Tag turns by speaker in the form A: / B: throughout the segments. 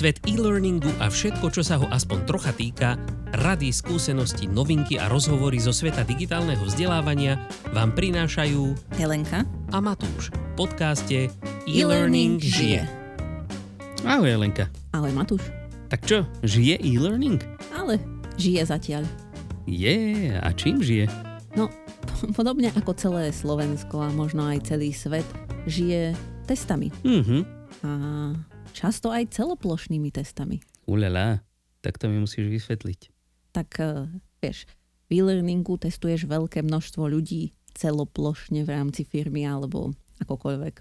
A: Svet e-learningu a všetko, čo sa ho aspoň trocha týka, rady, skúsenosti, novinky a rozhovory zo sveta digitálneho vzdelávania vám prinášajú
B: Helenka
A: a Matúš v podcaste E-Learning žije. Ahoj Helenka.
B: Ahoj Matúš.
A: Tak čo, žije e-learning?
B: Ale žije zatiaľ.
A: Je, a čím žije?
B: No, podobne ako celé Slovensko a možno aj celý svet žije testami.
A: Mhm.
B: A často aj celoplošnými testami.
A: Ulala, tak to mi musíš vysvetliť.
B: Tak uh, vieš, v e-learningu testuješ veľké množstvo ľudí celoplošne v rámci firmy alebo akokoľvek.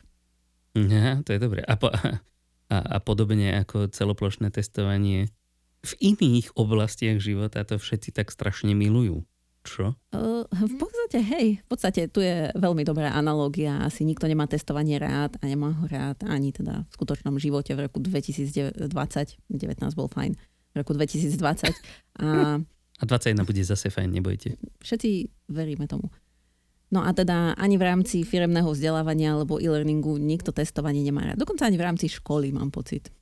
A: Aha, to je dobré. A, po, a, a podobne ako celoplošné testovanie v iných oblastiach života to všetci tak strašne milujú. Čo?
B: Uh, v podstate, hej, v podstate tu je veľmi dobrá analogia. Asi nikto nemá testovanie rád a nemá ho rád ani teda v skutočnom živote v roku 2020. 19 bol fajn. V roku 2020. A,
A: a 21 bude zase fajn, nebojte.
B: Všetci veríme tomu. No a teda ani v rámci firemného vzdelávania alebo e-learningu nikto testovanie nemá rád. Dokonca ani v rámci školy mám pocit.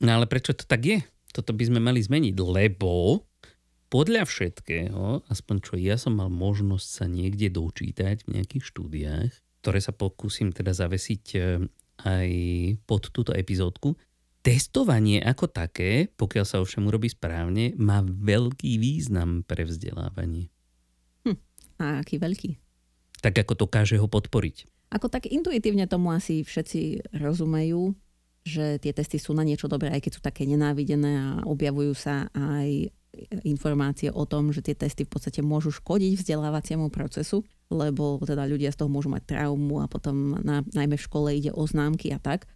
A: No ale prečo to tak je? Toto by sme mali zmeniť, lebo podľa všetkého, aspoň čo ja som mal možnosť sa niekde dočítať v nejakých štúdiách, ktoré sa pokúsim teda zavesiť e, aj pod túto epizódku, testovanie ako také, pokiaľ sa ovšem urobí správne, má veľký význam pre vzdelávanie.
B: Hm, a aký veľký?
A: Tak ako dokáže ho podporiť.
B: Ako tak intuitívne tomu asi všetci rozumejú, že tie testy sú na niečo dobré, aj keď sú také nenávidené a objavujú sa aj informácie o tom, že tie testy v podstate môžu škodiť vzdelávaciemu procesu, lebo teda ľudia z toho môžu mať traumu a potom na, najmä v škole ide o známky a tak.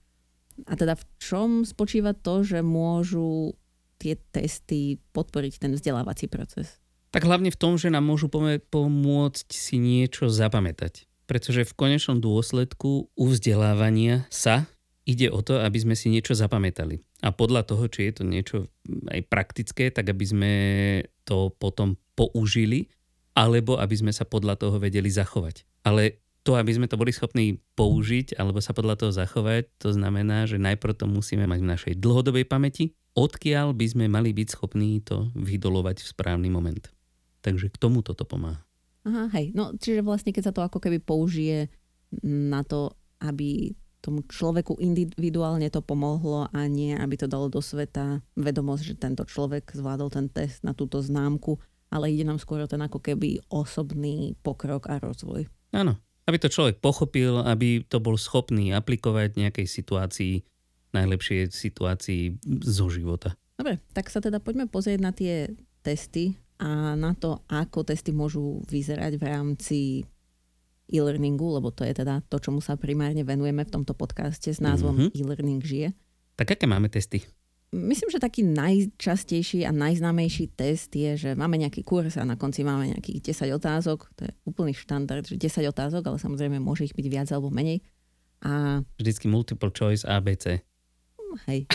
B: A teda v čom spočíva to, že môžu tie testy podporiť ten vzdelávací proces?
A: Tak hlavne v tom, že nám môžu pomôcť si niečo zapamätať. Pretože v konečnom dôsledku u vzdelávania sa ide o to, aby sme si niečo zapamätali. A podľa toho, či je to niečo aj praktické, tak aby sme to potom použili, alebo aby sme sa podľa toho vedeli zachovať. Ale to, aby sme to boli schopní použiť alebo sa podľa toho zachovať, to znamená, že najprv to musíme mať v našej dlhodobej pamäti, odkiaľ by sme mali byť schopní to vydolovať v správny moment. Takže k tomu toto pomáha.
B: Aha, hej. No, čiže vlastne, keď sa to ako keby použije na to, aby tomu človeku individuálne to pomohlo a nie, aby to dalo do sveta vedomosť, že tento človek zvládol ten test na túto známku, ale ide nám skôr o ten ako keby osobný pokrok a rozvoj.
A: Áno, aby to človek pochopil, aby to bol schopný aplikovať nejakej situácii, najlepšej situácii zo života.
B: Dobre, tak sa teda poďme pozrieť na tie testy a na to, ako testy môžu vyzerať v rámci e-learningu, lebo to je teda to, čomu sa primárne venujeme v tomto podcaste s názvom mm-hmm. e-learning žije.
A: Tak aké máme testy?
B: Myslím, že taký najčastejší a najznámejší test je, že máme nejaký kurz a na konci máme nejakých 10 otázok. To je úplný štandard, že 10 otázok, ale samozrejme môže ich byť viac alebo menej. A...
A: Vždycky multiple choice ABC.
B: Hej.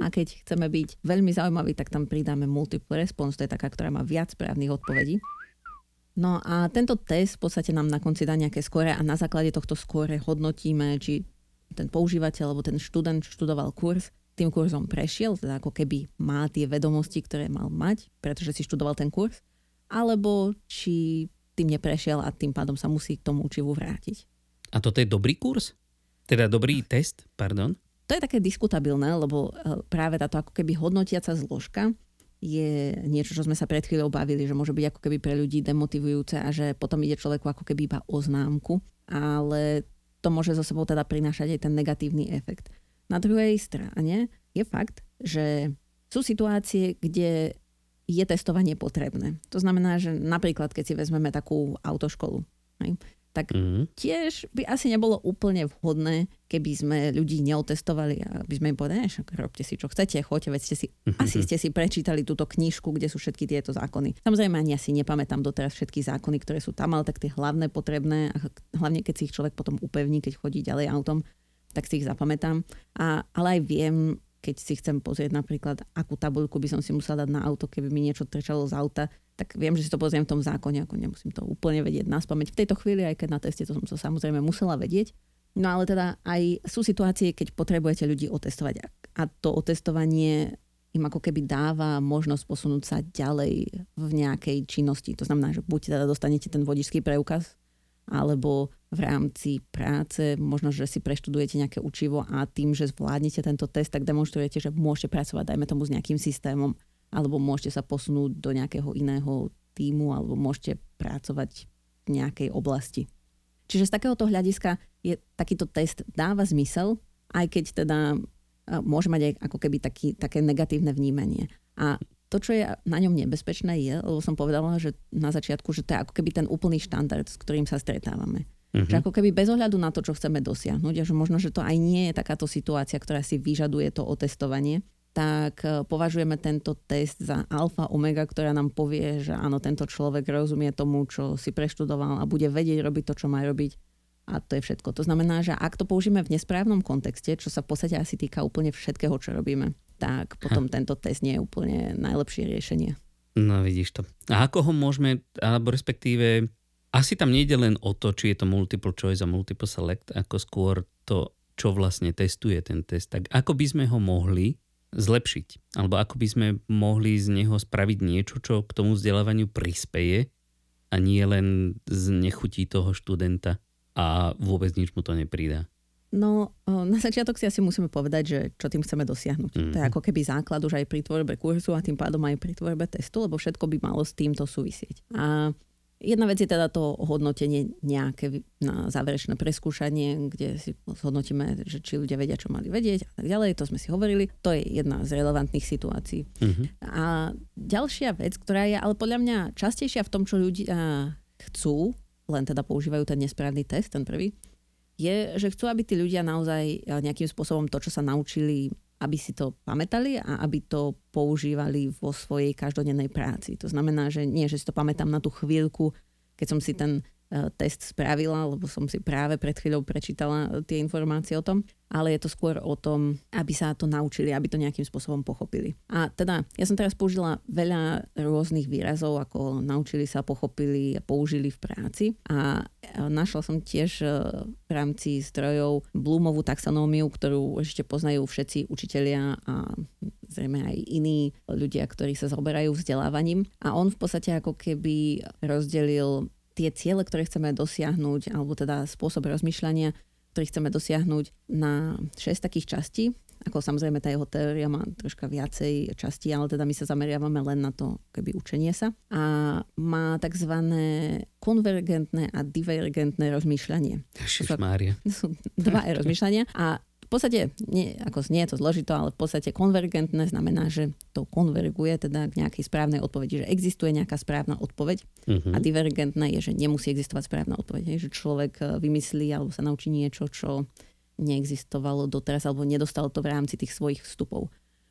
B: A keď chceme byť veľmi zaujímaví, tak tam pridáme multiple response, to je taká, ktorá má viac správnych odpovedí. No a tento test v podstate nám na konci dá nejaké skóre a na základe tohto skóre hodnotíme, či ten používateľ alebo ten študent študoval kurz, tým kurzom prešiel, teda ako keby má tie vedomosti, ktoré mal mať, pretože si študoval ten kurz, alebo či tým neprešiel a tým pádom sa musí k tomu učivu vrátiť.
A: A toto je dobrý kurz? Teda dobrý test, pardon?
B: To je také diskutabilné, lebo e, práve táto ako keby hodnotiaca zložka je niečo, čo sme sa pred chvíľou bavili, že môže byť ako keby pre ľudí demotivujúce a že potom ide človeku ako keby iba o známku, ale to môže zo sebou teda prinášať aj ten negatívny efekt. Na druhej strane je fakt, že sú situácie, kde je testovanie potrebné. To znamená, že napríklad, keď si vezmeme takú autoškolu, tak mm-hmm. tiež by asi nebolo úplne vhodné, keby sme ľudí neotestovali a by sme im povedali, že robte si čo chcete, choďte, veď ste si, mm-hmm. asi ste si prečítali túto knižku, kde sú všetky tieto zákony. Samozrejme ani asi nepamätám doteraz všetky zákony, ktoré sú tam, ale tak tie hlavné potrebné, a hlavne keď si ich človek potom upevní, keď chodí ďalej autom, tak si ich zapamätám. A, ale aj viem, keď si chcem pozrieť napríklad, akú tabuľku by som si musela dať na auto, keby mi niečo trčalo z auta, tak viem, že si to pozriem v tom zákone, ako nemusím to úplne vedieť na spameť. V tejto chvíli, aj keď na teste to som to samozrejme musela vedieť. No ale teda aj sú situácie, keď potrebujete ľudí otestovať. A to otestovanie im ako keby dáva možnosť posunúť sa ďalej v nejakej činnosti. To znamená, že buď teda dostanete ten vodičský preukaz, alebo v rámci práce, možno, že si preštudujete nejaké učivo a tým, že zvládnete tento test, tak demonstrujete, že môžete pracovať, dajme tomu, s nejakým systémom, alebo môžete sa posunúť do nejakého iného týmu, alebo môžete pracovať v nejakej oblasti. Čiže z takéhoto hľadiska je takýto test dáva zmysel, aj keď teda môže mať aj ako keby taký, také negatívne vnímanie. A to, čo je na ňom nebezpečné, je, lebo som povedala, že na začiatku, že to je ako keby ten úplný štandard, s ktorým sa stretávame. Uh-huh. Že ako keby bez ohľadu na to, čo chceme dosiahnuť, a že možno, že to aj nie je takáto situácia, ktorá si vyžaduje to otestovanie, tak e, považujeme tento test za alfa omega, ktorá nám povie, že áno, tento človek rozumie tomu, čo si preštudoval a bude vedieť robiť to, čo má robiť a to je všetko. To znamená, že ak to použijeme v nesprávnom kontexte, čo sa v podstate asi týka úplne všetkého, čo robíme, tak potom ha. tento test nie je úplne najlepšie riešenie.
A: No vidíš to. A ako ho môžeme, alebo respektíve, asi tam nejde len o to, či je to multiple choice a multiple select, ako skôr to, čo vlastne testuje ten test. Tak ako by sme ho mohli zlepšiť? Alebo ako by sme mohli z neho spraviť niečo, čo k tomu vzdelávaniu prispeje a nie len z nechutí toho študenta? a vôbec nič mu to neprída.
B: No, na začiatok si asi musíme povedať, že čo tým chceme dosiahnuť. Mm. To je mhm. ako keby základ už aj pri tvorbe kurzu a tým pádom aj pri tvorbe testu, lebo všetko by malo s týmto súvisieť. A jedna vec je teda to hodnotenie nejaké na záverečné preskúšanie, kde si zhodnotíme, že či ľudia vedia, čo mali vedieť a tak ďalej. To sme si hovorili. To je jedna z relevantných situácií. Mm-hmm. A ďalšia vec, ktorá je ale podľa mňa častejšia v tom, čo ľudia chcú, len teda používajú ten nesprávny test, ten prvý, je, že chcú, aby tí ľudia naozaj eh, nejakým spôsobom to, čo sa naučili, aby si to pamätali a aby to používali vo svojej každodennej práci. To znamená, že nie, že si to pamätám na tú chvíľku, keď som si ten test spravila, lebo som si práve pred chvíľou prečítala e, tie informácie o tom, ale je to skôr o tom, aby sa to naučili, aby to nejakým spôsobom pochopili. A teda, ja som teraz použila veľa rôznych výrazov, ako naučili sa, pochopili a použili v práci a e, našla som tiež v rámci zdrojov Bloomovú taxonómiu, ktorú ešte poznajú všetci učitelia a zrejme aj iní ľudia, ktorí sa zaoberajú vzdelávaním. A on v podstate ako keby rozdelil tie ciele, ktoré chceme dosiahnuť, alebo teda spôsob rozmýšľania, ktorý chceme dosiahnuť na 6 takých častí. Ako samozrejme tá jeho teória má troška viacej častí, ale teda my sa zameriavame len na to keby učenie sa. A má tzv. konvergentné a divergentné rozmýšľanie.
A: Ježišmária.
B: Sú dva rozmýšľania a podstate, nie, ako nie je to zložito, ale v podstate konvergentné znamená, že to konverguje teda k nejakej správnej odpovedi, že existuje nejaká správna odpoveď uh-huh. a divergentné je, že nemusí existovať správna odpoveď, že človek e, vymyslí alebo sa naučí niečo, čo neexistovalo doteraz alebo nedostalo to v rámci tých svojich vstupov.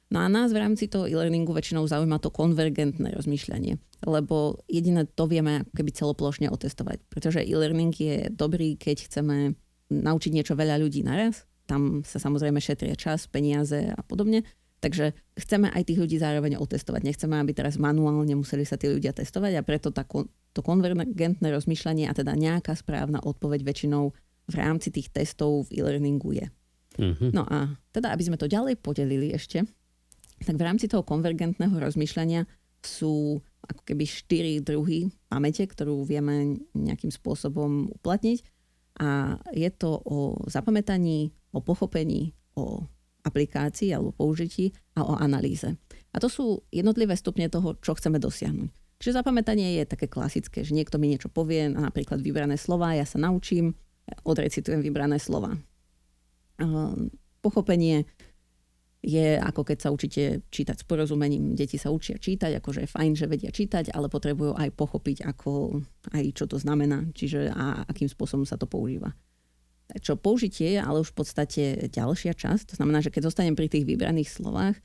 B: No a nás v rámci toho e-learningu väčšinou zaujíma to konvergentné rozmýšľanie, lebo jediné to vieme ako keby celoplošne otestovať, pretože e-learning je dobrý, keď chceme naučiť niečo veľa ľudí naraz, tam sa samozrejme šetria čas, peniaze a podobne. Takže chceme aj tých ľudí zároveň otestovať. Nechceme, aby teraz manuálne museli sa tí ľudia testovať a preto tá, to konvergentné rozmýšľanie a teda nejaká správna odpoveď väčšinou v rámci tých testov v e-learningu je. Mm-hmm. No a teda, aby sme to ďalej podelili ešte, tak v rámci toho konvergentného rozmýšľania sú ako keby štyri druhy pamäte, ktorú vieme nejakým spôsobom uplatniť. A je to o zapamätaní, o pochopení, o aplikácii alebo použití a o analýze. A to sú jednotlivé stupne toho, čo chceme dosiahnuť. Čiže zapamätanie je také klasické, že niekto mi niečo povie, napríklad vybrané slova, ja sa naučím, odrecitujem vybrané slova. Pochopenie je ako keď sa učíte čítať s porozumením. Deti sa učia čítať, akože je fajn, že vedia čítať, ale potrebujú aj pochopiť, ako, aj čo to znamená, čiže a akým spôsobom sa to používa čo použitie je ale už v podstate ďalšia časť. To znamená, že keď zostanem pri tých vybraných slovách,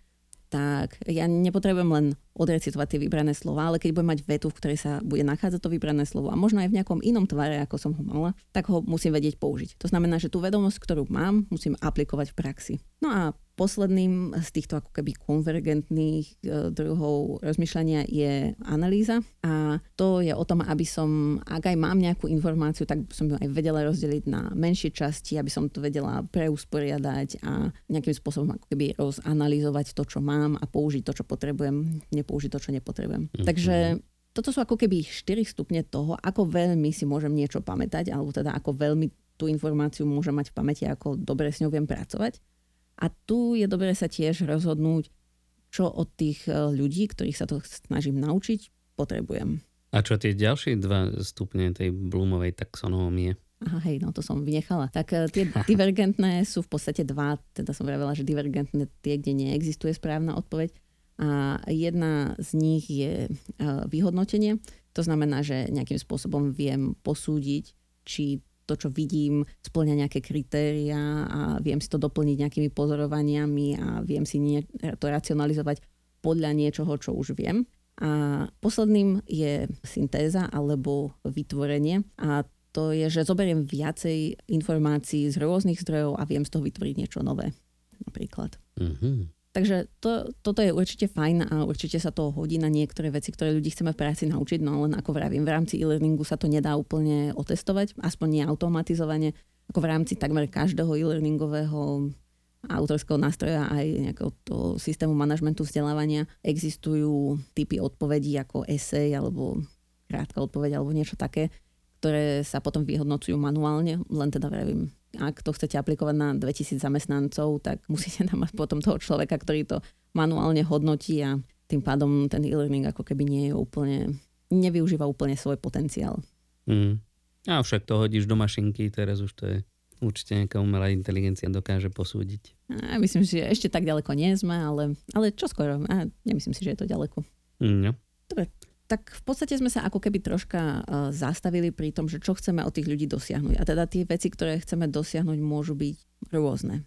B: tak ja nepotrebujem len odrecitovať tie vybrané slova, ale keď budem mať vetu, v ktorej sa bude nachádzať to vybrané slovo a možno aj v nejakom inom tvare, ako som ho mala, tak ho musím vedieť použiť. To znamená, že tú vedomosť, ktorú mám, musím aplikovať v praxi. No a posledným z týchto ako keby konvergentných e, druhov rozmýšľania je analýza a to je o tom, aby som, ak aj mám nejakú informáciu, tak som ju aj vedela rozdeliť na menšie časti, aby som to vedela preusporiadať a nejakým spôsobom ako keby rozanalýzovať to, čo mám a použiť to, čo potrebujem, nepoužiť to, čo nepotrebujem. Mm-hmm. Takže toto sú ako keby 4 stupne toho, ako veľmi si môžem niečo pamätať, alebo teda ako veľmi tú informáciu môžem mať v pamäti, ako dobre s ňou viem pracovať. A tu je dobré sa tiež rozhodnúť, čo od tých e, ľudí, ktorých sa to snažím naučiť, potrebujem.
A: A čo tie ďalšie dva stupne tej Bloomovej taxonómie?
B: Aha, hej, no to som vynechala. Tak e, tie divergentné sú v podstate dva, teda som vravela, že divergentné tie, kde neexistuje správna odpoveď. A jedna z nich je e, vyhodnotenie. To znamená, že nejakým spôsobom viem posúdiť, či to, čo vidím, splňa nejaké kritéria a viem si to doplniť nejakými pozorovaniami a viem si nie, to racionalizovať podľa niečoho, čo už viem. A posledným je syntéza alebo vytvorenie a to je, že zoberiem viacej informácií z rôznych zdrojov a viem z toho vytvoriť niečo nové napríklad. Mm-hmm. Takže to, toto je určite fajn a určite sa to hodí na niektoré veci, ktoré ľudí chceme v práci naučiť, no len ako vravím, v rámci e-learningu sa to nedá úplne otestovať, aspoň nie automatizovane, ako v rámci takmer každého e-learningového autorského nástroja aj nejakého toho systému manažmentu vzdelávania existujú typy odpovedí ako esej alebo krátka odpoveď alebo niečo také, ktoré sa potom vyhodnocujú manuálne, len teda vravím, ak to chcete aplikovať na 2000 zamestnancov, tak musíte tam mať potom toho človeka, ktorý to manuálne hodnotí a tým pádom ten e-learning ako keby nie je úplne, nevyužíva úplne svoj potenciál.
A: Mm. A však to hodíš do mašinky, teraz už to je určite nejaká umelá inteligencia dokáže posúdiť.
B: A myslím si, že ešte tak ďaleko nie sme, ale, ale čo skoro. A nemyslím si, že je to ďaleko.
A: No.
B: Dobre, tak v podstate sme sa ako keby troška uh, zastavili pri tom, že čo chceme od tých ľudí dosiahnuť. A teda tie veci, ktoré chceme dosiahnuť, môžu byť rôzne.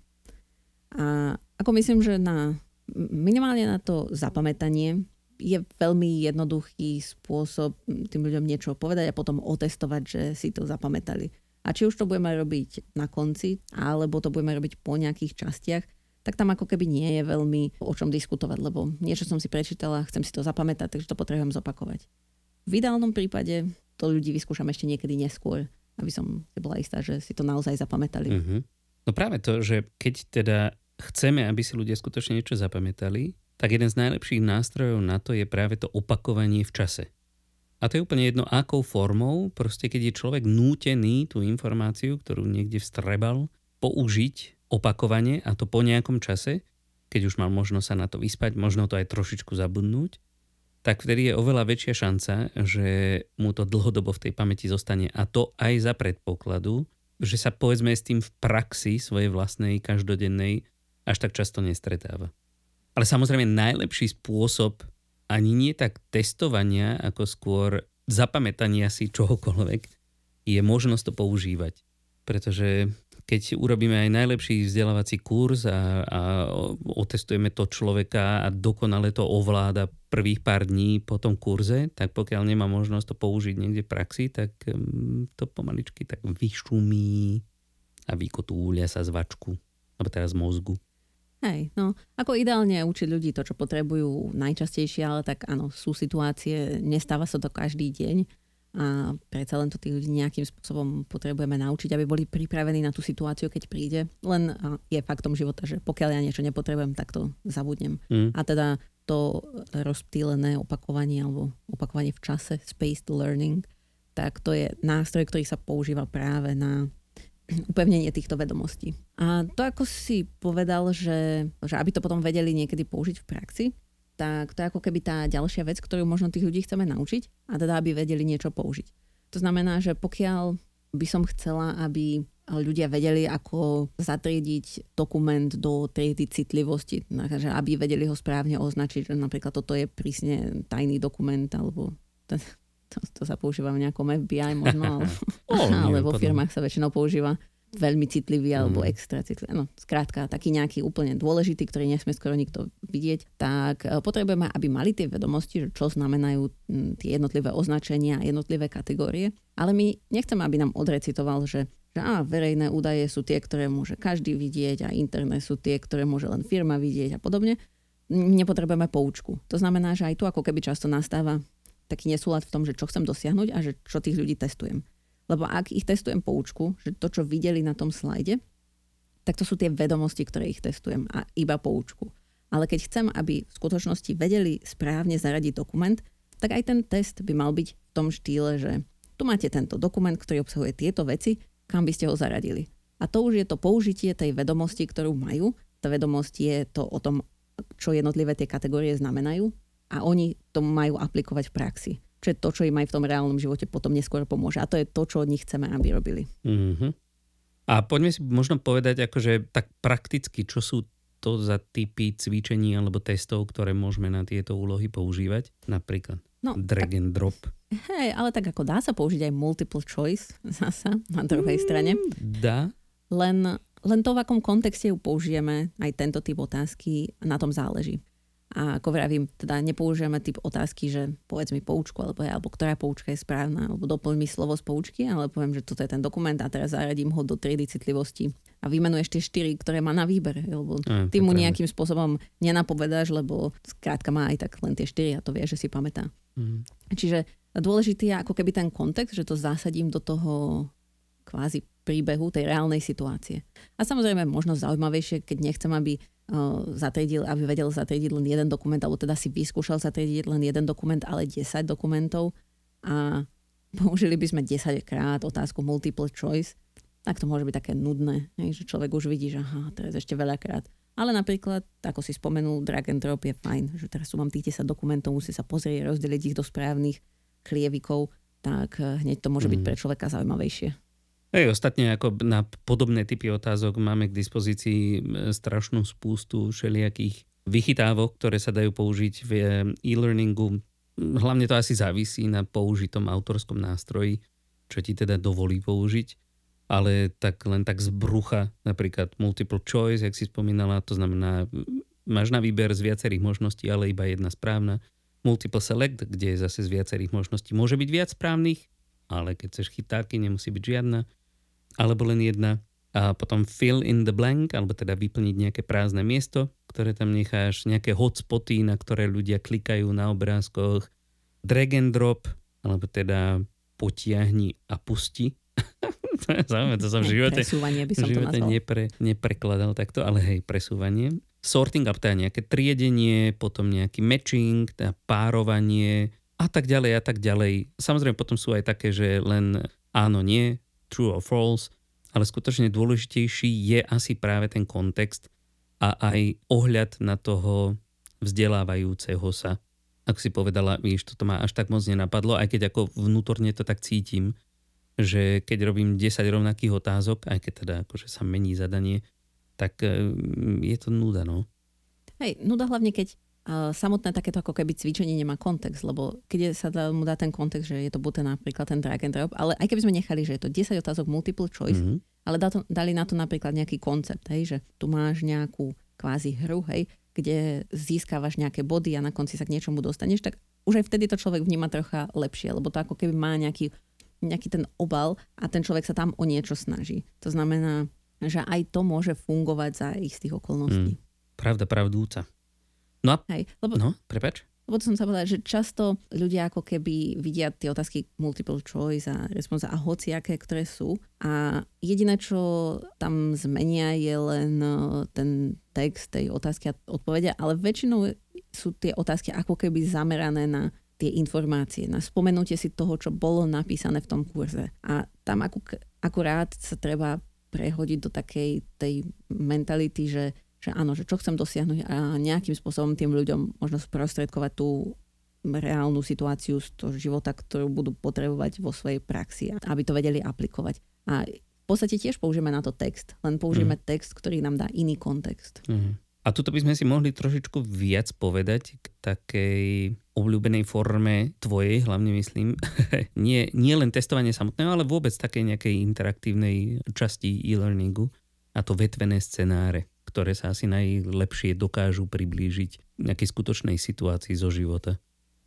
B: A ako myslím, že na, minimálne na to zapamätanie je veľmi jednoduchý spôsob tým ľuďom niečo povedať a potom otestovať, že si to zapamätali. A či už to budeme robiť na konci, alebo to budeme robiť po nejakých častiach, tak tam ako keby nie je veľmi o čom diskutovať, lebo niečo som si prečítala, chcem si to zapamätať, takže to potrebujem zopakovať. V ideálnom prípade to ľudí vyskúšam ešte niekedy neskôr, aby som si bola istá, že si to naozaj zapamätali.
A: Mm-hmm. No práve to, že keď teda chceme, aby si ľudia skutočne niečo zapamätali, tak jeden z najlepších nástrojov na to je práve to opakovanie v čase. A to je úplne jedno, akou formou, proste keď je človek nútený tú informáciu, ktorú niekde vstrebal, použiť opakovane a to po nejakom čase, keď už mal možnosť sa na to vyspať, možno to aj trošičku zabudnúť, tak vtedy je oveľa väčšia šanca, že mu to dlhodobo v tej pamäti zostane. A to aj za predpokladu, že sa povedzme s tým v praxi svojej vlastnej, každodennej až tak často nestretáva. Ale samozrejme najlepší spôsob ani nie tak testovania, ako skôr zapamätania si čohokoľvek, je možnosť to používať. Pretože keď urobíme aj najlepší vzdelávací kurz a, a otestujeme to človeka a dokonale to ovláda prvých pár dní po tom kurze, tak pokiaľ nemá možnosť to použiť niekde v praxi, tak um, to pomaličky tak vyšumí a vykotúlia sa z vačku, alebo teraz mozgu.
B: Hej, no, ako ideálne učiť ľudí to, čo potrebujú najčastejšie, ale tak áno, sú situácie, nestáva sa to každý deň a predsa len to tých ľudí nejakým spôsobom potrebujeme naučiť, aby boli pripravení na tú situáciu, keď príde. Len je faktom života, že pokiaľ ja niečo nepotrebujem, tak to zabudnem. Mm. A teda to rozptýlené opakovanie alebo opakovanie v čase, spaced learning, tak to je nástroj, ktorý sa používa práve na upevnenie týchto vedomostí. A to, ako si povedal, že, že aby to potom vedeli niekedy použiť v praxi, tak to je ako keby tá ďalšia vec, ktorú možno tých ľudí chceme naučiť a teda aby vedeli niečo použiť. To znamená, že pokiaľ by som chcela, aby ľudia vedeli, ako zatriediť dokument do triedy citlivosti, že aby vedeli ho správne označiť, že napríklad toto je prísne tajný dokument, alebo to, to, to sa používa v nejakom FBI možno, ale, oh, ale vo firmách sa väčšinou používa veľmi citlivý alebo mm. extra citlivý, no skrátka taký nejaký úplne dôležitý, ktorý nesmie skoro nikto vidieť, tak e, potrebujeme, aby mali tie vedomosti, že čo znamenajú tie jednotlivé označenia jednotlivé kategórie, ale my nechceme, aby nám odrecitoval, že, že á, verejné údaje sú tie, ktoré môže každý vidieť a interné sú tie, ktoré môže len firma vidieť a podobne, nepotrebujeme poučku. To znamená, že aj tu ako keby často nastáva taký nesúlad v tom, že čo chcem dosiahnuť a že čo tých ľudí testujem. Lebo ak ich testujem poučku, že to, čo videli na tom slajde, tak to sú tie vedomosti, ktoré ich testujem a iba poučku. Ale keď chcem, aby v skutočnosti vedeli správne zaradiť dokument, tak aj ten test by mal byť v tom štýle, že tu máte tento dokument, ktorý obsahuje tieto veci, kam by ste ho zaradili. A to už je to použitie tej vedomosti, ktorú majú. Tá vedomosť je to o tom, čo jednotlivé tie kategórie znamenajú a oni to majú aplikovať v praxi. Čo je to, čo im aj v tom reálnom živote potom neskôr pomôže. A to je to, čo od nich chceme, aby robili.
A: Mm-hmm. A poďme si možno povedať, akože tak prakticky, čo sú to za typy cvičení alebo testov, ktoré môžeme na tieto úlohy používať? Napríklad no, drag tak, and drop.
B: Hej, ale tak ako dá sa použiť aj multiple choice zasa na druhej mm, strane.
A: Dá.
B: Len, len to, v akom kontexte ju použijeme, aj tento typ otázky, na tom záleží. A ako vravím, teda nepoužijeme typ otázky, že povedz mi poučku, alebo, alebo ktorá poučka je správna, alebo doplň mi slovo z poučky, ale poviem, že toto je ten dokument a teraz zaradím ho do triedy citlivosti a vymenuješ tie štyri, ktoré má na výber, lebo mm, ty mu nejakým spôsobom nenapovedáš, lebo skrátka má aj tak len tie štyri a to vie, že si pamätá. Mm. Čiže dôležitý je ako keby ten kontext, že to zasadím do toho kvázi príbehu tej reálnej situácie. A samozrejme možno zaujímavejšie, keď nechcem, aby zatriedil, aby vedel zatriediť len jeden dokument, alebo teda si vyskúšal zatriediť len jeden dokument, ale 10 dokumentov a použili by sme 10 krát otázku multiple choice, tak to môže byť také nudné, že človek už vidí, že aha, teraz ešte veľakrát. Ale napríklad, ako si spomenul, drag and drop je fajn, že teraz sú mám tých 10 dokumentov, musí sa pozrieť, rozdeliť ich do správnych chlievikov, tak eh, hneď to môže byť mhm. pre človeka zaujímavejšie.
A: Hej, ostatne ako na podobné typy otázok máme k dispozícii e, strašnú spústu všelijakých vychytávok, ktoré sa dajú použiť v e, e-learningu. Hlavne to asi závisí na použitom autorskom nástroji, čo ti teda dovolí použiť. Ale tak len tak z brucha, napríklad multiple choice, jak si spomínala, to znamená, máš na výber z viacerých možností, ale iba jedna správna. Multiple select, kde je zase z viacerých možností môže byť viac správnych, ale keď chceš chytáky, nemusí byť žiadna alebo len jedna. A potom fill in the blank, alebo teda vyplniť nejaké prázdne miesto, ktoré tam necháš, nejaké hotspoty, na ktoré ľudia klikajú na obrázkoch, drag and drop, alebo teda potiahni a pusti. to je zaujímavé, to som v živote,
B: presúvanie by som v živote
A: to nepre, neprekladal takto, ale hej, presúvanie. Sorting up, teda nejaké triedenie, potom nejaký matching, teda párovanie a tak ďalej a tak ďalej. Samozrejme potom sú aj také, že len áno, nie, true or false, ale skutočne dôležitejší je asi práve ten kontext a aj ohľad na toho vzdelávajúceho sa. Ak si povedala, víš, toto ma až tak moc nenapadlo, aj keď ako vnútorne to tak cítim, že keď robím 10 rovnakých otázok, aj keď teda akože sa mení zadanie, tak eh, je to nuda, no.
B: Hej, nuda hlavne, keď samotné takéto ako keby cvičenie nemá kontext, lebo keď sa dá, mu dá ten kontext, že je to buď napríklad ten drag and drop, ale aj keby sme nechali, že je to 10 otázok multiple choice, mm-hmm. ale dá to, dali na to napríklad nejaký koncept, hej, že tu máš nejakú kvázi hru, hej, kde získavaš nejaké body a na konci sa k niečomu dostaneš, tak už aj vtedy to človek vníma trocha lepšie, lebo to ako keby má nejaký, nejaký ten obal a ten človek sa tam o niečo snaží. To znamená, že aj to môže fungovať za istých okolností. Mm,
A: pravda, pravdúca. No a...
B: Hej,
A: lebo, no, prepač.
B: Lebo to som sa povedala, že často ľudia ako keby vidia tie otázky multiple choice a response a hociaké, ktoré sú. A jediné, čo tam zmenia, je len e, ten text tej otázky a odpovede, ale väčšinou sú tie otázky ako keby zamerané na tie informácie, na spomenutie si toho, čo bolo napísané v tom kurze. A tam akurát sa treba prehodiť do takej tej mentality, že že áno, že čo chcem dosiahnuť a nejakým spôsobom tým ľuďom možno sprostredkovať tú reálnu situáciu z toho života, ktorú budú potrebovať vo svojej praxi, aby to vedeli aplikovať. A v podstate tiež použijeme na to text, len použijeme mm. text, ktorý nám dá iný kontext.
A: Mm. A tuto by sme si mohli trošičku viac povedať k takej obľúbenej forme tvojej, hlavne myslím, nie, nie len testovanie samotného, ale vôbec takej nejakej interaktívnej časti e-learningu a to vetvené scenáre ktoré sa asi najlepšie dokážu priblížiť nejakej skutočnej situácii zo života.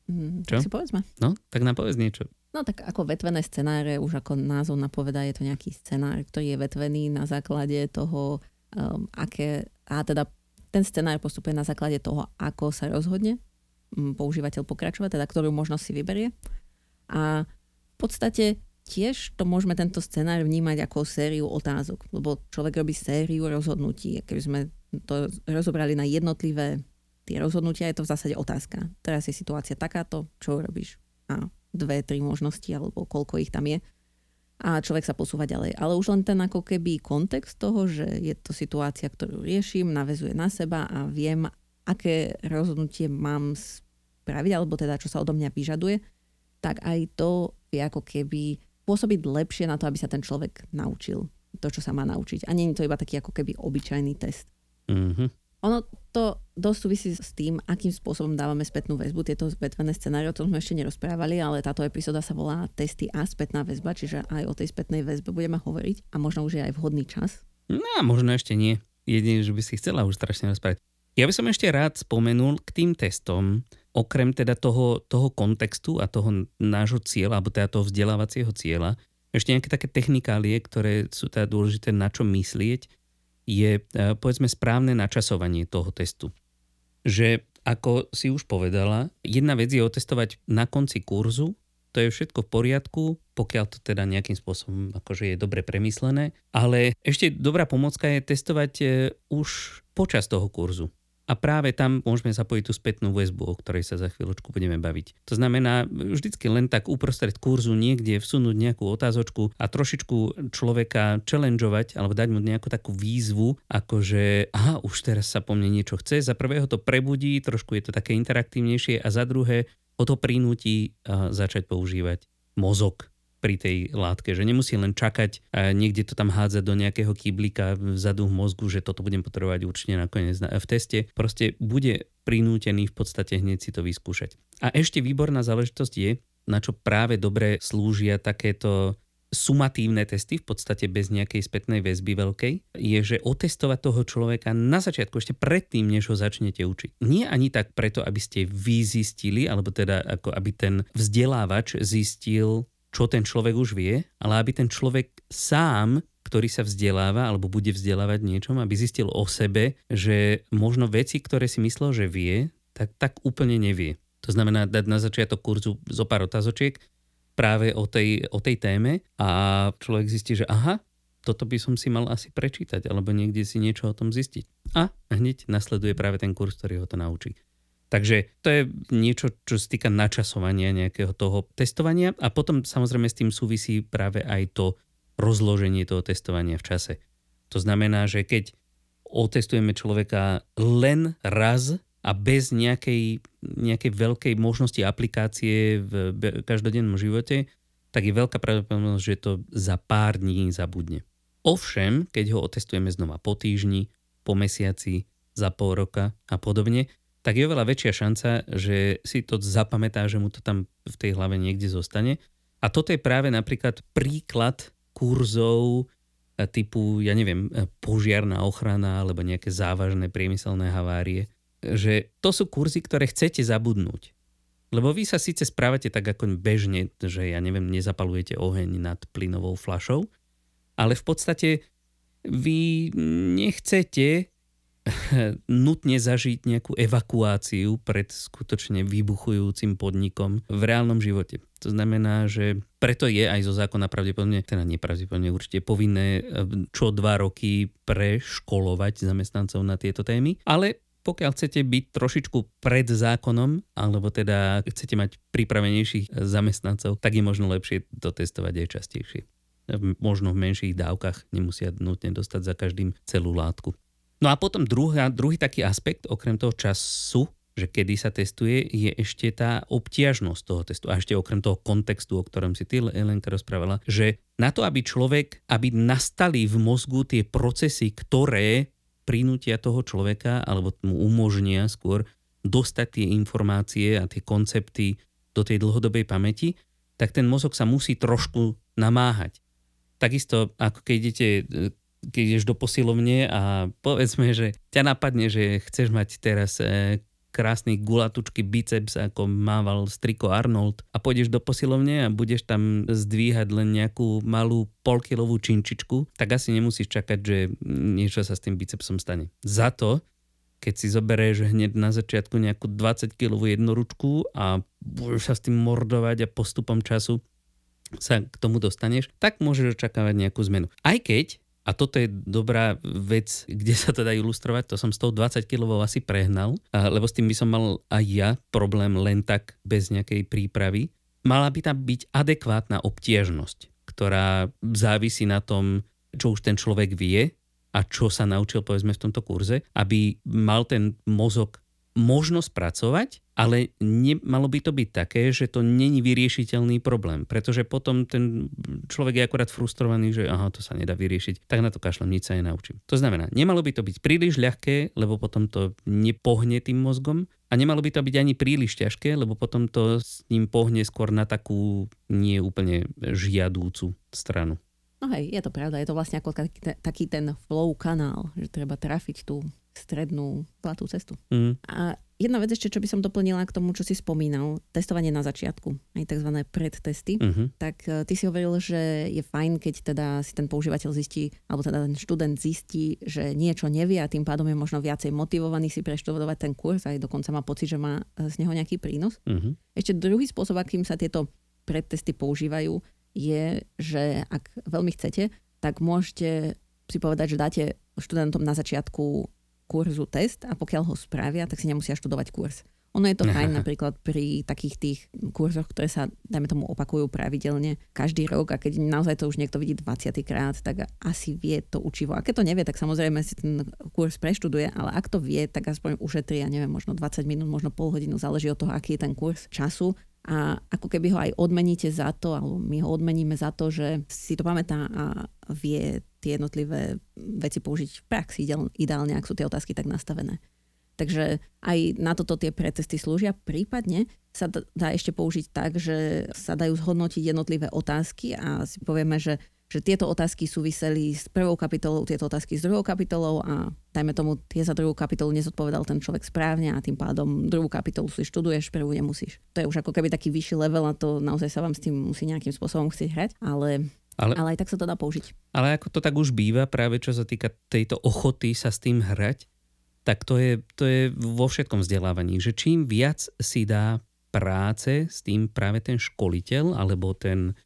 B: Mm, čo? Tak si povedzme.
A: No, tak nám povedz niečo.
B: No tak ako vetvené scenáre, už ako názov napovedá, je to nejaký scenár, ktorý je vetvený na základe toho, um, aké, a teda ten scenár postupuje na základe toho, ako sa rozhodne um, používateľ pokračovať, teda ktorú možnosť si vyberie. A v podstate tiež to môžeme tento scenár vnímať ako sériu otázok, lebo človek robí sériu rozhodnutí. Keby sme to rozobrali na jednotlivé tie rozhodnutia, je to v zásade otázka. Teraz je situácia takáto, čo robíš? A dve, tri možnosti, alebo koľko ich tam je. A človek sa posúva ďalej. Ale už len ten ako keby kontext toho, že je to situácia, ktorú riešim, navezuje na seba a viem, aké rozhodnutie mám spraviť, alebo teda čo sa odo mňa vyžaduje, tak aj to je ako keby pôsobiť lepšie na to, aby sa ten človek naučil to, čo sa má naučiť. A nie je to iba taký ako keby obyčajný test.
A: Mm-hmm.
B: Ono to dosť súvisí s tým, akým spôsobom dávame spätnú väzbu. Tieto vetvené scenáre, o tom sme ešte nerozprávali, ale táto epizóda sa volá testy a spätná väzba, čiže aj o tej spätnej väzbe budeme hovoriť a možno už je aj vhodný čas.
A: No možno ešte nie. Jediné, že by si chcela už strašne rozprávať. Ja by som ešte rád spomenul k tým testom, okrem teda toho, toho kontextu a toho nášho cieľa, alebo teda toho vzdelávacieho cieľa, ešte nejaké také technikálie, ktoré sú teda dôležité na čo myslieť je e, povedzme správne načasovanie toho testu. Že ako si už povedala, jedna vec je otestovať na konci kurzu, to je všetko v poriadku, pokiaľ to teda nejakým spôsobom akože je dobre premyslené, ale ešte dobrá pomocka je testovať e, už počas toho kurzu. A práve tam môžeme zapojiť tú spätnú väzbu, o ktorej sa za chvíľočku budeme baviť. To znamená, vždycky len tak uprostred kurzu niekde vsunúť nejakú otázočku a trošičku človeka challengeovať alebo dať mu nejakú takú výzvu, ako že aha, už teraz sa po mne niečo chce. Za prvého to prebudí, trošku je to také interaktívnejšie a za druhé o to prinúti začať používať mozog pri tej látke, že nemusí len čakať a niekde to tam hádzať do nejakého kyblika vzadu v mozgu, že toto budem potrebovať určite nakoniec v teste. Proste bude prinútený v podstate hneď si to vyskúšať. A ešte výborná záležitosť je, na čo práve dobre slúžia takéto sumatívne testy, v podstate bez nejakej spätnej väzby veľkej, je, že otestovať toho človeka na začiatku, ešte predtým, než ho začnete učiť. Nie ani tak preto, aby ste vy zistili, alebo teda ako aby ten vzdelávač zistil, čo ten človek už vie, ale aby ten človek sám, ktorý sa vzdeláva alebo bude vzdelávať niečom, aby zistil o sebe, že možno veci, ktoré si myslel, že vie, tak, tak úplne nevie. To znamená dať na začiatok kurzu zo pár otázočiek práve o tej, o tej téme a človek zistí, že aha, toto by som si mal asi prečítať alebo niekde si niečo o tom zistiť. A hneď nasleduje práve ten kurz, ktorý ho to naučí. Takže to je niečo, čo sa týka načasovania nejakého toho testovania a potom samozrejme s tým súvisí práve aj to rozloženie toho testovania v čase. To znamená, že keď otestujeme človeka len raz a bez nejakej, nejakej veľkej možnosti aplikácie v každodennom živote, tak je veľká pravdepodobnosť, že to za pár dní zabudne. Ovšem, keď ho otestujeme znova po týždni, po mesiaci, za pol roka a podobne, tak je oveľa väčšia šanca, že si to zapamätá, že mu to tam v tej hlave niekde zostane. A toto je práve napríklad príklad kurzov e, typu, ja neviem, e, požiarná ochrana alebo nejaké závažné priemyselné havárie. Že to sú kurzy, ktoré chcete zabudnúť. Lebo vy sa síce správate tak ako bežne, že ja neviem, nezapalujete oheň nad plynovou flašou, ale v podstate vy nechcete nutne zažiť nejakú evakuáciu pred skutočne vybuchujúcim podnikom v reálnom živote. To znamená, že preto je aj zo zákona pravdepodobne, teda nepravdepodobne určite povinné eh, čo dva roky preškolovať zamestnancov na tieto témy, ale pokiaľ chcete byť trošičku pred zákonom, alebo teda chcete mať pripravenejších zamestnancov, tak je možno lepšie to testovať aj častejšie. Možno v menších dávkach nemusia nutne dostať za každým celú látku. No a potom druhá, druhý taký aspekt, okrem toho času, že kedy sa testuje, je ešte tá obtiažnosť toho testu. A ešte okrem toho kontextu, o ktorom si ty, Elenka, rozprávala, že na to, aby človek, aby nastali v mozgu tie procesy, ktoré prinútia toho človeka, alebo mu umožnia skôr dostať tie informácie a tie koncepty do tej dlhodobej pamäti, tak ten mozog sa musí trošku namáhať. Takisto, ako keď idete keď ideš do posilovne a povedzme, že ťa napadne, že chceš mať teraz e, krásny gulatučky biceps, ako mával striko Arnold a pôjdeš do posilovne a budeš tam zdvíhať len nejakú malú polkilovú činčičku, tak asi nemusíš čakať, že niečo sa s tým bicepsom stane. Za to, keď si zoberieš hneď na začiatku nejakú 20 kilovú jednoručku a budeš sa s tým mordovať a postupom času sa k tomu dostaneš, tak môžeš očakávať nejakú zmenu. Aj keď a toto je dobrá vec, kde sa to dá ilustrovať. To som s tou 20 kg asi prehnal, lebo s tým by som mal aj ja problém len tak bez nejakej prípravy. Mala by tam byť adekvátna obtiežnosť, ktorá závisí na tom, čo už ten človek vie a čo sa naučil povedzme v tomto kurze, aby mal ten mozog možnosť pracovať, ale malo by to byť také, že to není vyriešiteľný problém, pretože potom ten človek je akorát frustrovaný, že aha, to sa nedá vyriešiť, tak na to kašlem, nič sa nenaučím. To znamená, nemalo by to byť príliš ľahké, lebo potom to nepohne tým mozgom a nemalo by to byť ani príliš ťažké, lebo potom to s ním pohne skôr na takú nie úplne žiadúcu stranu.
B: No hej, je to pravda, je to vlastne ako taký ten flow kanál, že treba trafiť tú strednú zlatú cestu. Mm. A jedna vec ešte, čo by som doplnila k tomu, čo si spomínal, testovanie na začiatku, aj tzv. predtesty, mm-hmm. tak uh, ty si hovoril, že je fajn, keď teda si ten používateľ zistí, alebo teda ten študent zistí, že niečo nevie a tým pádom je možno viacej motivovaný si preštudovať ten kurz, aj dokonca má pocit, že má z neho nejaký prínos. Mm-hmm. Ešte druhý spôsob, akým sa tieto predtesty používajú, je, že ak veľmi chcete, tak môžete si povedať, že dáte študentom na začiatku kurzu test a pokiaľ ho spravia, tak si nemusia študovať kurz. Ono je to fajn napríklad pri takých tých kurzoch, ktoré sa, dajme tomu, opakujú pravidelne každý rok a keď naozaj to už niekto vidí 20 krát, tak asi vie to učivo. A keď to nevie, tak samozrejme si ten kurz preštuduje, ale ak to vie, tak aspoň ušetrí, ja neviem, možno 20 minút, možno pol hodinu, záleží od toho, aký je ten kurz času a ako keby ho aj odmeníte za to, alebo my ho odmeníme za to, že si to pamätá a vie tie jednotlivé veci použiť v praxi ideálne, ak sú tie otázky tak nastavené. Takže aj na toto tie pretesty slúžia. Prípadne sa dá ešte použiť tak, že sa dajú zhodnotiť jednotlivé otázky a si povieme, že, že tieto otázky súviseli s prvou kapitolou, tieto otázky s druhou kapitolou a dajme tomu, tie za druhú kapitolu nezodpovedal ten človek správne a tým pádom druhú kapitolu si študuješ, prvú nemusíš. To je už ako keby taký vyšší level a to naozaj sa vám s tým musí nejakým spôsobom chcieť hrať, ale ale, ale aj tak sa to dá použiť.
A: Ale ako to tak už býva, práve čo sa týka tejto ochoty sa s tým hrať, tak to je, to je vo všetkom vzdelávaní, že čím viac si dá práce s tým práve ten školiteľ alebo ten,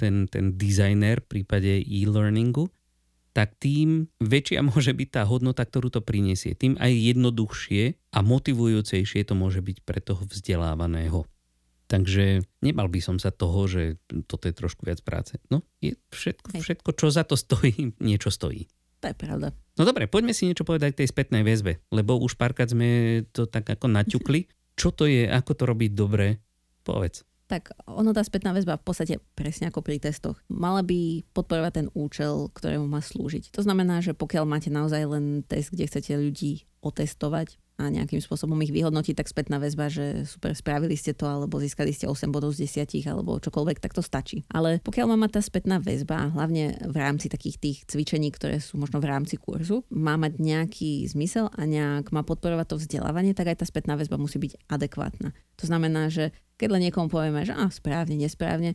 A: ten, ten dizajner v prípade e-learningu, tak tým väčšia môže byť tá hodnota, ktorú to prinesie. Tým aj jednoduchšie a motivujúcejšie to môže byť pre toho vzdelávaného. Takže nemal by som sa toho, že toto je trošku viac práce. No, je všetko, všetko, čo za to stojí, niečo stojí.
B: To je pravda.
A: No dobre, poďme si niečo povedať k tej spätnej väzbe, lebo už párkrát sme to tak ako naťukli. Čo to je, ako to robiť dobre? Povedz.
B: Tak ono tá spätná väzba v podstate presne ako pri testoch. Mala by podporovať ten účel, ktorému má slúžiť. To znamená, že pokiaľ máte naozaj len test, kde chcete ľudí otestovať, a nejakým spôsobom ich vyhodnotiť, tak spätná väzba, že super, spravili ste to, alebo získali ste 8 bodov z 10, alebo čokoľvek, tak to stačí. Ale pokiaľ má tá spätná väzba, hlavne v rámci takých tých cvičení, ktoré sú možno v rámci kurzu, má mať nejaký zmysel a nejak má podporovať to vzdelávanie, tak aj tá spätná väzba musí byť adekvátna. To znamená, že keď len niekomu povieme, že á, správne, nesprávne,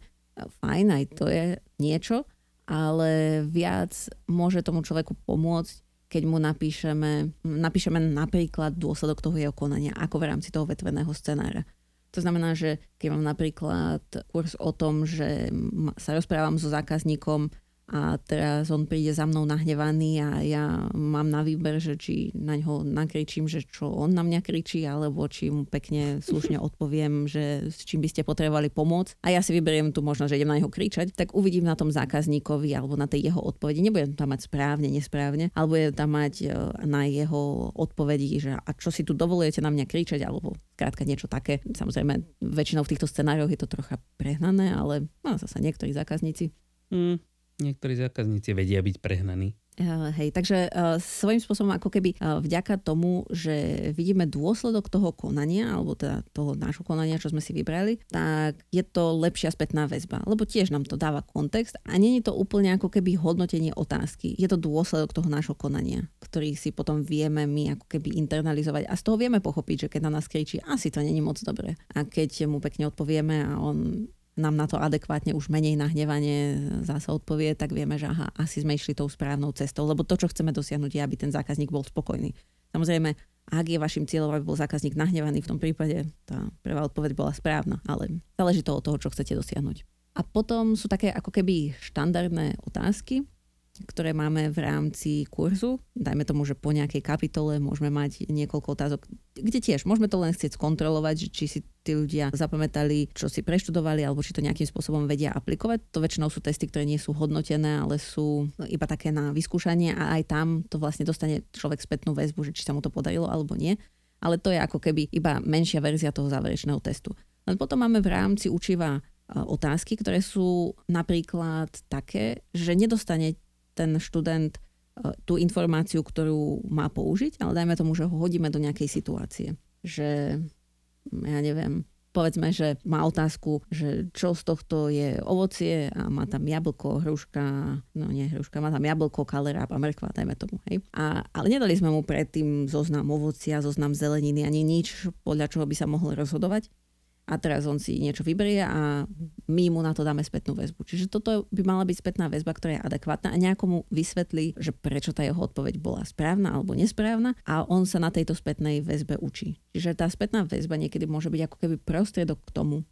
B: fajn, aj to je niečo, ale viac môže tomu človeku pomôcť keď mu napíšeme, napíšeme napríklad dôsledok toho jeho konania, ako v rámci toho vetveného scenára. To znamená, že keď mám napríklad kurz o tom, že sa rozprávam so zákazníkom a teraz on príde za mnou nahnevaný a ja mám na výber, že či na ňo nakričím, že čo on na mňa kričí, alebo či mu pekne slušne odpoviem, že s čím by ste potrebovali pomôcť. A ja si vyberiem tu možnosť, že idem na neho kričať, tak uvidím na tom zákazníkovi alebo na tej jeho odpovedi. Nebudem tam mať správne, nesprávne, alebo budem tam mať e, na jeho odpovedi, že a čo si tu dovolujete na mňa kričať, alebo krátka niečo také. Samozrejme, väčšinou v týchto scenároch je to trocha prehnané, ale no, zase niektorí zákazníci.
A: Mm, Niektorí zákazníci vedia byť prehnaní.
B: Uh, hej, takže uh, svojím spôsobom ako keby uh, vďaka tomu, že vidíme dôsledok toho konania, alebo teda toho nášho konania, čo sme si vybrali, tak je to lepšia spätná väzba, lebo tiež nám to dáva kontext a je to úplne ako keby hodnotenie otázky. Je to dôsledok toho nášho konania, ktorý si potom vieme my ako keby internalizovať a z toho vieme pochopiť, že keď na nás kričí, asi to není moc dobre. A keď mu pekne odpovieme a on nám na to adekvátne už menej nahnevanie zase odpovie, tak vieme, že aha, asi sme išli tou správnou cestou, lebo to, čo chceme dosiahnuť, je, aby ten zákazník bol spokojný. Samozrejme, ak je vašim cieľom, aby bol zákazník nahnevaný, v tom prípade tá prvá odpoveď bola správna, ale záleží to od toho, čo chcete dosiahnuť. A potom sú také ako keby štandardné otázky, ktoré máme v rámci kurzu. Dajme tomu, že po nejakej kapitole môžeme mať niekoľko otázok, kde tiež môžeme to len chcieť skontrolovať, či si tí ľudia zapamätali, čo si preštudovali, alebo či to nejakým spôsobom vedia aplikovať. To väčšinou sú testy, ktoré nie sú hodnotené, ale sú iba také na vyskúšanie a aj tam to vlastne dostane človek spätnú väzbu, že či sa mu to podarilo alebo nie. Ale to je ako keby iba menšia verzia toho záverečného testu. Len potom máme v rámci učiva otázky, ktoré sú napríklad také, že nedostane ten študent e, tú informáciu, ktorú má použiť, ale dajme tomu, že ho hodíme do nejakej situácie. Že, ja neviem, povedzme, že má otázku, že čo z tohto je ovocie a má tam jablko, hruška, no nie hruška, má tam jablko, kaleráb a mrkva, dajme tomu, hej. A, ale nedali sme mu predtým zoznam ovocia, zoznam zeleniny, ani nič, podľa čoho by sa mohol rozhodovať a teraz on si niečo vyberie a my mu na to dáme spätnú väzbu. Čiže toto by mala byť spätná väzba, ktorá je adekvátna a nejako mu vysvetlí, že prečo tá jeho odpoveď bola správna alebo nesprávna a on sa na tejto spätnej väzbe učí. Čiže tá spätná väzba niekedy môže byť ako keby prostriedok k tomu,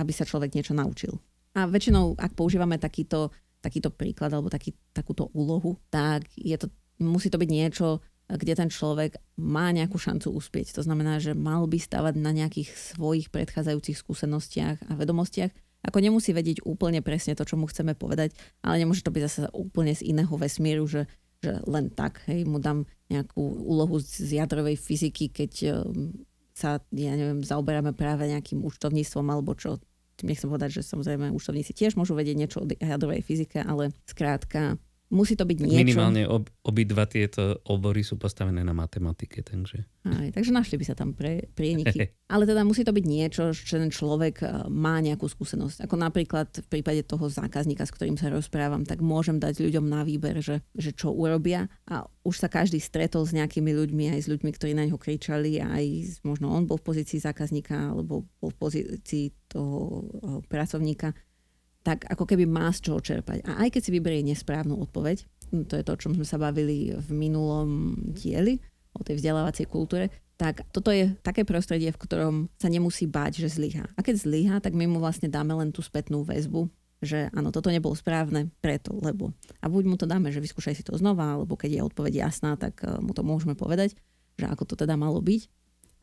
B: aby sa človek niečo naučil. A väčšinou, ak používame takýto, takýto príklad alebo taký, takúto úlohu, tak je to, musí to byť niečo, kde ten človek má nejakú šancu uspieť. To znamená, že mal by stavať na nejakých svojich predchádzajúcich skúsenostiach a vedomostiach. Ako nemusí vedieť úplne presne to, čo mu chceme povedať, ale nemôže to byť zase úplne z iného vesmíru, že, že len tak, hej, mu dám nejakú úlohu z jadrovej fyziky, keď um, sa, ja neviem, zaoberáme práve nejakým účtovníctvom alebo čo. Nechcem povedať, že samozrejme účtovníci tiež môžu vedieť niečo o jadrovej fyzike, ale skrátka Musí to byť niečo.
A: Minimálne ob, obidva tieto obory sú postavené na matematike, takže...
B: Aj, takže našli by sa tam pre, prieniky. Ale teda musí to byť niečo, že ten človek eh, má nejakú skúsenosť. Ako napríklad v prípade toho zákazníka, s ktorým sa rozprávam, tak môžem dať ľuďom na výber, že, že čo urobia a už sa každý stretol s nejakými ľuďmi, aj s ľuďmi, ktorí na neho kričali, aj možno on bol v pozícii zákazníka alebo bol v pozícii toho eh, pracovníka tak ako keby má z čoho čerpať. A aj keď si vyberie nesprávnu odpoveď, hm, to je to, o čom sme sa bavili v minulom dieli, o tej vzdelávacej kultúre, tak toto je také prostredie, v ktorom sa nemusí báť, že zlyha. A keď zlyha, tak my mu vlastne dáme len tú spätnú väzbu, že áno, toto nebolo správne, preto, lebo. A buď mu to dáme, že vyskúšaj si to znova, alebo keď je odpoveď jasná, tak eh, mu to môžeme povedať, že ako to teda malo byť.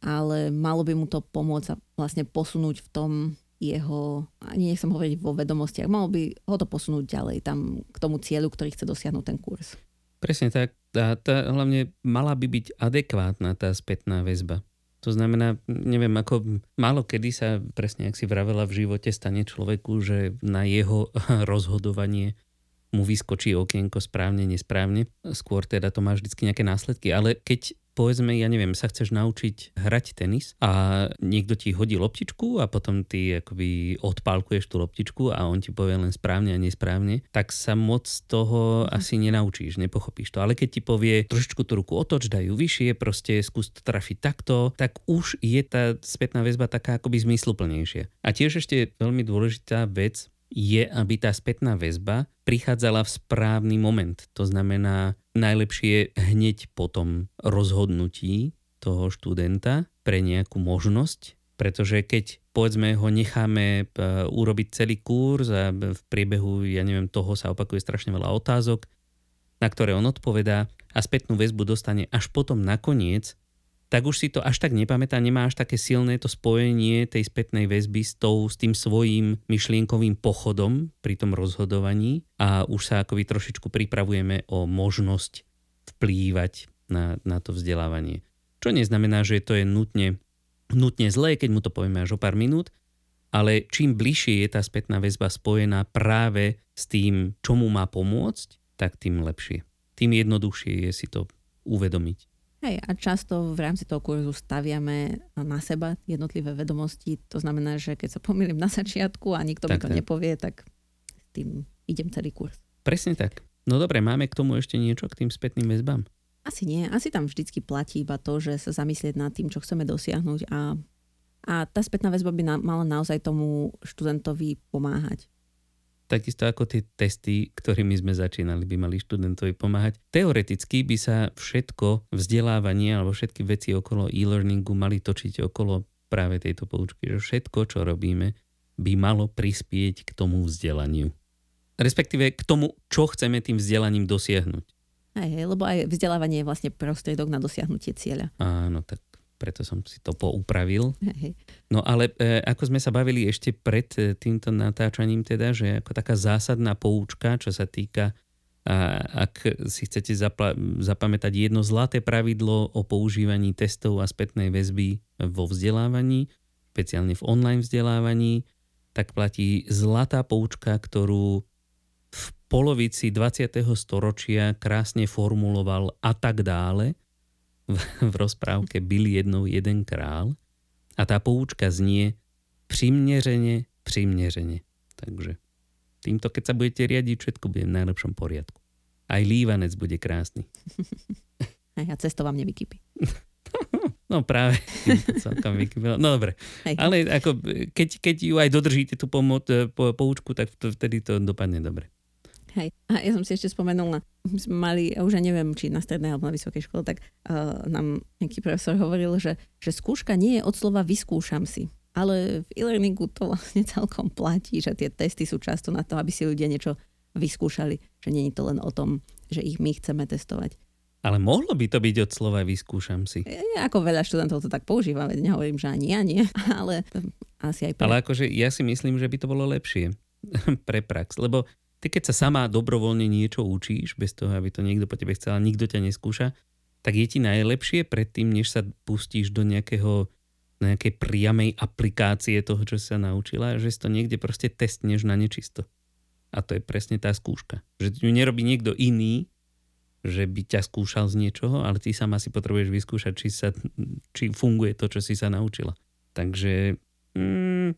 B: Ale malo by mu to pomôcť sa vlastne posunúť v tom jeho, ani nechcem hovoriť vo vedomostiach, mal by ho to posunúť ďalej tam k tomu cieľu, ktorý chce dosiahnuť ten kurz.
A: Presne tak. A tá, hlavne mala by byť adekvátna tá spätná väzba. To znamená, neviem, ako málo kedy sa, presne ak si vravela, v živote stane človeku, že na jeho rozhodovanie mu vyskočí okienko správne, nesprávne. Skôr teda to má vždy nejaké následky. Ale keď povedzme, ja neviem, sa chceš naučiť hrať tenis a niekto ti hodí loptičku a potom ty akoby odpálkuješ tú loptičku a on ti povie len správne a nesprávne, tak sa moc toho asi nenaučíš, nepochopíš to. Ale keď ti povie trošičku tú ruku otoč, daj ju vyššie, proste skús to trafiť takto, tak už je tá spätná väzba taká akoby zmysluplnejšia. A tiež ešte veľmi dôležitá vec, je, aby tá spätná väzba prichádzala v správny moment. To znamená najlepšie hneď po tom rozhodnutí toho študenta pre nejakú možnosť, pretože keď povedzme ho necháme e, urobiť celý kurz a v priebehu, ja neviem, toho sa opakuje strašne veľa otázok, na ktoré on odpovedá a spätnú väzbu dostane až potom nakoniec, tak už si to až tak nepamätá, nemá až také silné to spojenie tej spätnej väzby s, tou, s tým svojím myšlienkovým pochodom pri tom rozhodovaní a už sa akoby trošičku pripravujeme o možnosť vplývať na, na to vzdelávanie. Čo neznamená, že to je nutne, nutne zlé, keď mu to povieme až o pár minút, ale čím bližšie je tá spätná väzba spojená práve s tým, čo mu má pomôcť, tak tým lepšie. tým jednoduchšie je si to uvedomiť.
B: Hej, a často v rámci toho kurzu staviame na seba jednotlivé vedomosti. To znamená, že keď sa pomýlim na začiatku a nikto tak, mi to tak. nepovie, tak s tým idem celý kurz.
A: Presne tak. No dobre, máme k tomu ešte niečo k tým spätným väzbám?
B: Asi nie. Asi tam vždycky platí iba to, že sa zamyslieť nad tým, čo chceme dosiahnuť a, a tá spätná väzba by na, mala naozaj tomu študentovi pomáhať
A: takisto ako tie testy, ktorými sme začínali, by mali študentovi pomáhať. Teoreticky by sa všetko vzdelávanie alebo všetky veci okolo e-learningu mali točiť okolo práve tejto poučky, že všetko, čo robíme, by malo prispieť k tomu vzdelaniu. Respektíve k tomu, čo chceme tým vzdelaním dosiahnuť.
B: Aj, lebo aj vzdelávanie je vlastne prostriedok na dosiahnutie cieľa.
A: Áno, tak preto som si to poupravil. No ale e, ako sme sa bavili ešte pred e, týmto natáčaním teda, že ako taká zásadná poučka, čo sa týka a ak si chcete zapla- zapamätať jedno zlaté pravidlo o používaní testov a spätnej väzby vo vzdelávaní, špeciálne v online vzdelávaní, tak platí zlatá poučka, ktorú v polovici 20. storočia krásne formuloval a tak dále v, rozprávke Byl jednou jeden král a tá poučka znie přiměřeně, přiměřeně. Takže týmto, keď sa budete riadiť, všetko bude v najlepšom poriadku. Aj lívanec bude krásny.
B: Hej, a cesto vám nevykypí.
A: No práve, celkom vykypilo. No dobre, ale ako, keď, keď ju aj dodržíte tú pomoc, po, poučku, tak vtedy to dopadne dobre.
B: Hej. A ja som si ešte spomenul, my sme mali, už ja neviem, či na strednej alebo na vysokej škole, tak uh, nám nejaký profesor hovoril, že, že skúška nie je od slova vyskúšam si. Ale v e-learningu to vlastne celkom platí, že tie testy sú často na to, aby si ľudia niečo vyskúšali. Že nie je to len o tom, že ich my chceme testovať.
A: Ale mohlo by to byť od slova vyskúšam si.
B: Ja, ako veľa študentov to tak používa, veď nehovorím, že ani ja nie, ale asi aj pre...
A: Ale akože ja si myslím, že by to bolo lepšie pre prax, lebo ty keď sa sama dobrovoľne niečo učíš, bez toho, aby to niekto po tebe chcel nikto ťa neskúša, tak je ti najlepšie predtým, než sa pustíš do nejakého nejakej priamej aplikácie toho, čo sa naučila, že si to niekde proste testneš na nečisto. A to je presne tá skúška. Že ju nerobí niekto iný, že by ťa skúšal z niečoho, ale ty sama si potrebuješ vyskúšať, či, sa, či funguje to, čo si sa naučila. Takže mm,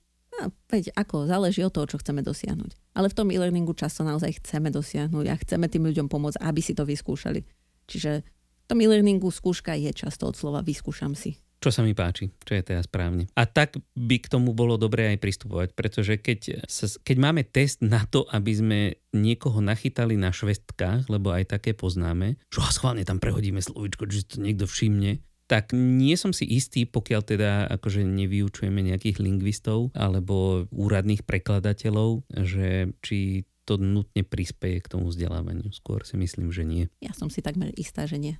B: a veď ako, záleží od toho, čo chceme dosiahnuť. Ale v tom e-learningu často naozaj chceme dosiahnuť a chceme tým ľuďom pomôcť, aby si to vyskúšali. Čiže v tom e-learningu skúška je často od slova vyskúšam si.
A: Čo sa mi páči, čo je teda správne. A tak by k tomu bolo dobré aj pristupovať, pretože keď, sa, keď máme test na to, aby sme niekoho nachytali na švestkách, lebo aj také poznáme, že schválne tam prehodíme slovičko, že to niekto všimne, tak nie som si istý, pokiaľ teda akože nevyučujeme nejakých lingvistov alebo úradných prekladateľov, že či to nutne prispieje k tomu vzdelávaniu. Skôr si myslím, že nie.
B: Ja som si takmer istá, že nie.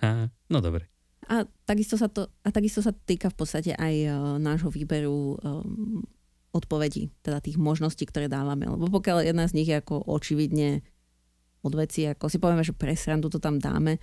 A: no dobre.
B: A takisto, sa to, a takisto sa týka v podstate aj uh, nášho výberu um, odpovedí, teda tých možností, ktoré dávame. Lebo pokiaľ jedna z nich je ako očividne od veci, ako si povieme, že pre srandu to tam dáme,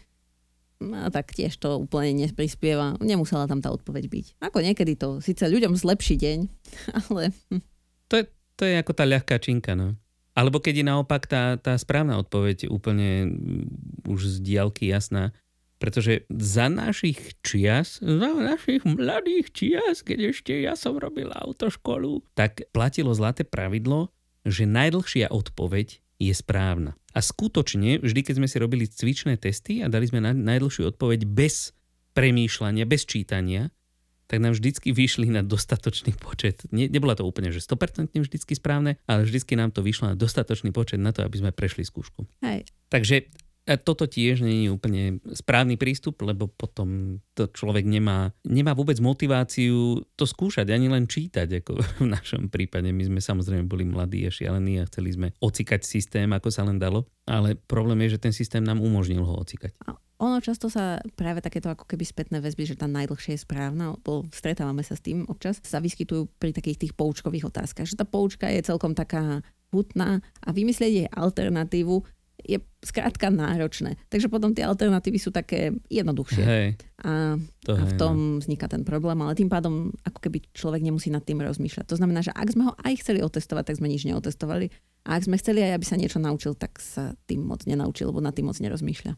B: a tak tiež to úplne neprispieva. Nemusela tam tá odpoveď byť. Ako niekedy to síce ľuďom zlepší deň, ale... Hm.
A: To, je, to je ako tá ľahká činka, no. Alebo keď je naopak tá, tá správna odpoveď úplne mm, už z diálky jasná, pretože za našich čias, za našich mladých čias, keď ešte ja som robil autoškolu, tak platilo zlaté pravidlo, že najdlhšia odpoveď je správna. A skutočne, vždy keď sme si robili cvičné testy a dali sme na, najdlhšiu odpoveď bez premýšľania, bez čítania, tak nám vždycky vyšli na dostatočný počet. Ne, nebola to úplne, že 100% vždycky správne, ale vždycky nám to vyšlo na dostatočný počet na to, aby sme prešli skúšku.
B: Hej.
A: Takže toto tiež nie je úplne správny prístup, lebo potom to človek nemá, nemá vôbec motiváciu to skúšať, ani len čítať, ako v našom prípade. My sme samozrejme boli mladí a šialení a chceli sme ocikať systém, ako sa len dalo, ale problém je, že ten systém nám umožnil ho ocikať.
B: Ono často sa práve takéto ako keby spätné väzby, že tá najdlhšie je správna, lebo stretávame sa s tým občas, sa vyskytujú pri takých tých poučkových otázkach, že tá poučka je celkom taká hutná a vymyslieť jej alternatívu je skrátka náročné. Takže potom tie alternatívy sú také jednoduchšie.
A: Hej,
B: A,
A: to
B: a
A: hej,
B: v
A: no.
B: tom vzniká ten problém, ale tým pádom ako keby človek nemusí nad tým rozmýšľať. To znamená, že ak sme ho aj chceli otestovať, tak sme nič neotestovali. A ak sme chceli aj, aby sa niečo naučil, tak sa tým moc nenaučil, lebo nad tým moc nerozmýšľa.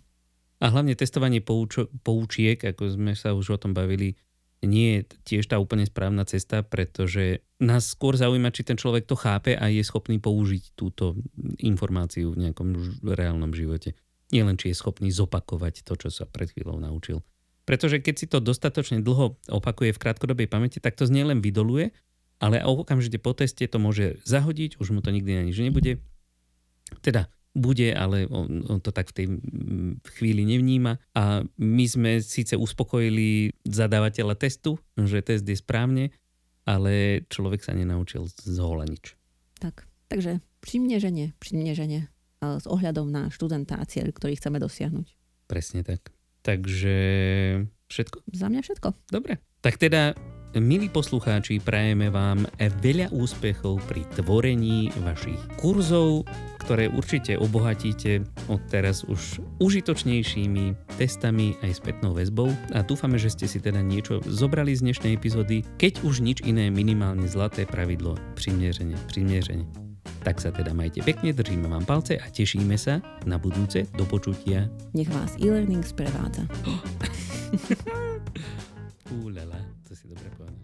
A: A hlavne testovanie poučo- poučiek, ako sme sa už o tom bavili, nie je tiež tá úplne správna cesta, pretože nás skôr zaujíma, či ten človek to chápe a je schopný použiť túto informáciu v nejakom reálnom živote. Nie len, či je schopný zopakovať to, čo sa pred chvíľou naučil. Pretože keď si to dostatočne dlho opakuje v krátkodobej pamäti, tak to z len vydoluje, ale okamžite po teste to môže zahodiť, už mu to nikdy na nič nebude. Teda bude, ale on, on to tak v tej chvíli nevníma. A my sme síce uspokojili zadávateľa testu, že test je správne, ale človek sa nenaučil z hola nič.
B: Tak, takže primneženie ale s ohľadom na študenta a cieľ, ktorý chceme dosiahnuť.
A: Presne tak. Takže všetko?
B: Za mňa všetko.
A: Dobre. Tak teda, milí poslucháči, prajeme vám veľa úspechov pri tvorení vašich kurzov, ktoré určite obohatíte od teraz už užitočnejšími testami aj spätnou väzbou a dúfame, že ste si teda niečo zobrali z dnešnej epizódy, keď už nič iné, minimálne zlaté pravidlo primierenie, primierenie. Tak sa teda majte pekne, držíme vám palce a tešíme sa na budúce do počutia.
B: Nech vás e-learning sprevádza. assim, da pré-pana.